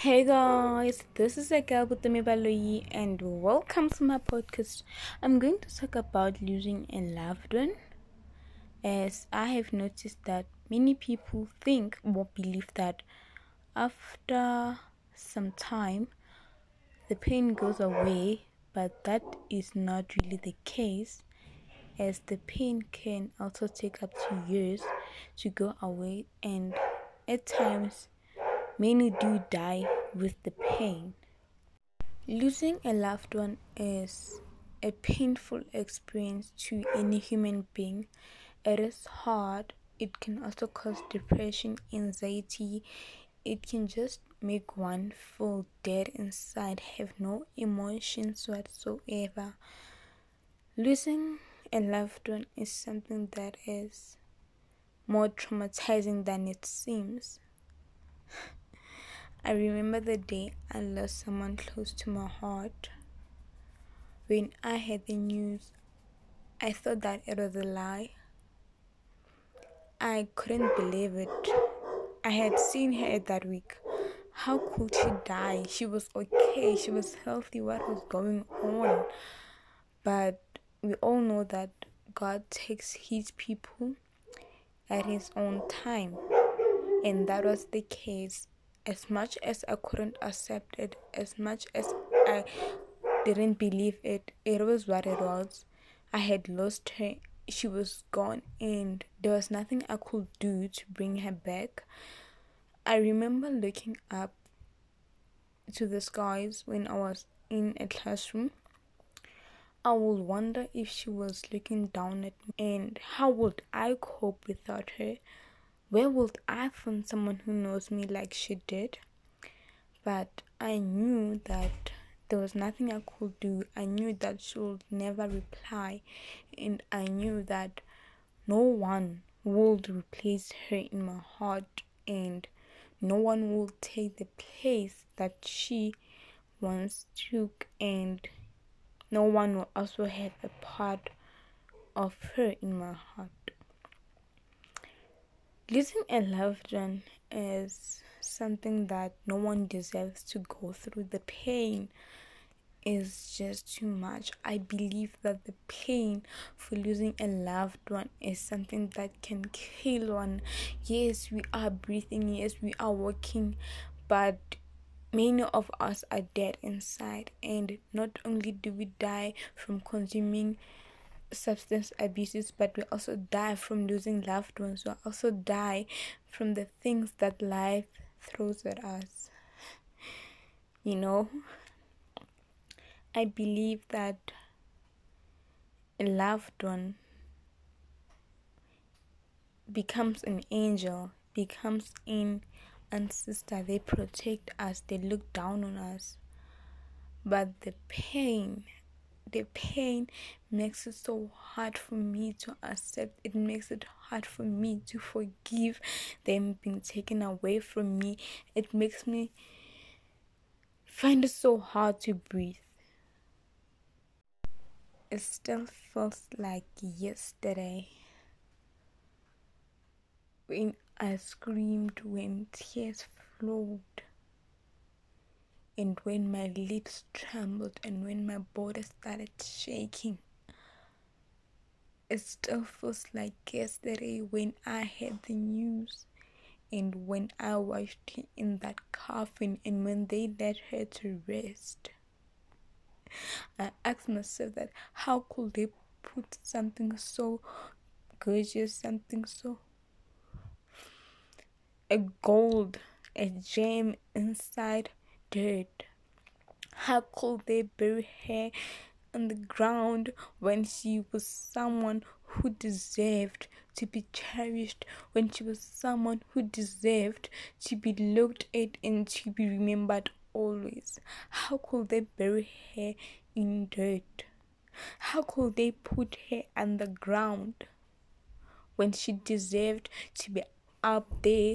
Hey guys, this is a girl with Agal Baloyi and welcome to my podcast. I'm going to talk about losing a loved one as I have noticed that many people think or believe that after some time the pain goes away, but that is not really the case as the pain can also take up to years to go away and at times many do die with the pain. Losing a loved one is a painful experience to any human being. It is hard. It can also cause depression, anxiety. It can just make one feel dead inside, have no emotions whatsoever. Losing a loved one is something that is more traumatizing than it seems. I remember the day I lost someone close to my heart. When I heard the news, I thought that it was a lie. I couldn't believe it. I had seen her that week. How could she die? She was okay, she was healthy. What was going on? But we all know that God takes His people at His own time, and that was the case as much as I couldn't accept it, as much as I didn't believe it, it was what it was. I had lost her, she was gone, and there was nothing I could do to bring her back. I remember looking up to the skies when I was in a classroom. I would wonder if she was looking down at me, and how would I cope without her? Where would I find someone who knows me like she did? But I knew that there was nothing I could do. I knew that she would never reply, and I knew that no one would replace her in my heart, and no one will take the place that she once took, and no one will also have a part of her in my heart. Losing a loved one is something that no one deserves to go through. The pain is just too much. I believe that the pain for losing a loved one is something that can kill one. Yes, we are breathing, yes, we are walking, but many of us are dead inside. And not only do we die from consuming substance abuses, but we also die from losing loved ones. We also die from the things that life throws at us. You know, I believe that a loved one becomes an angel, becomes an ancestor. They protect us, they look down on us. But the pain the pain makes it so hard for me to accept. It makes it hard for me to forgive them being taken away from me. It makes me find it so hard to breathe. It still feels like yesterday when I screamed when tears flowed and when my lips trembled and when my body started shaking. It still feels like yesterday when I heard the news and when I watched her in that coffin and when they led her to rest. I asked myself that how could they put something so gorgeous, something so a gold, a gem inside dirt. How could they bury her on the ground when she was someone who deserved to be cherished, when she was someone who deserved to be looked at and to be remembered always? How could they bury her in dirt? How could they put her on the ground when she deserved to be up there?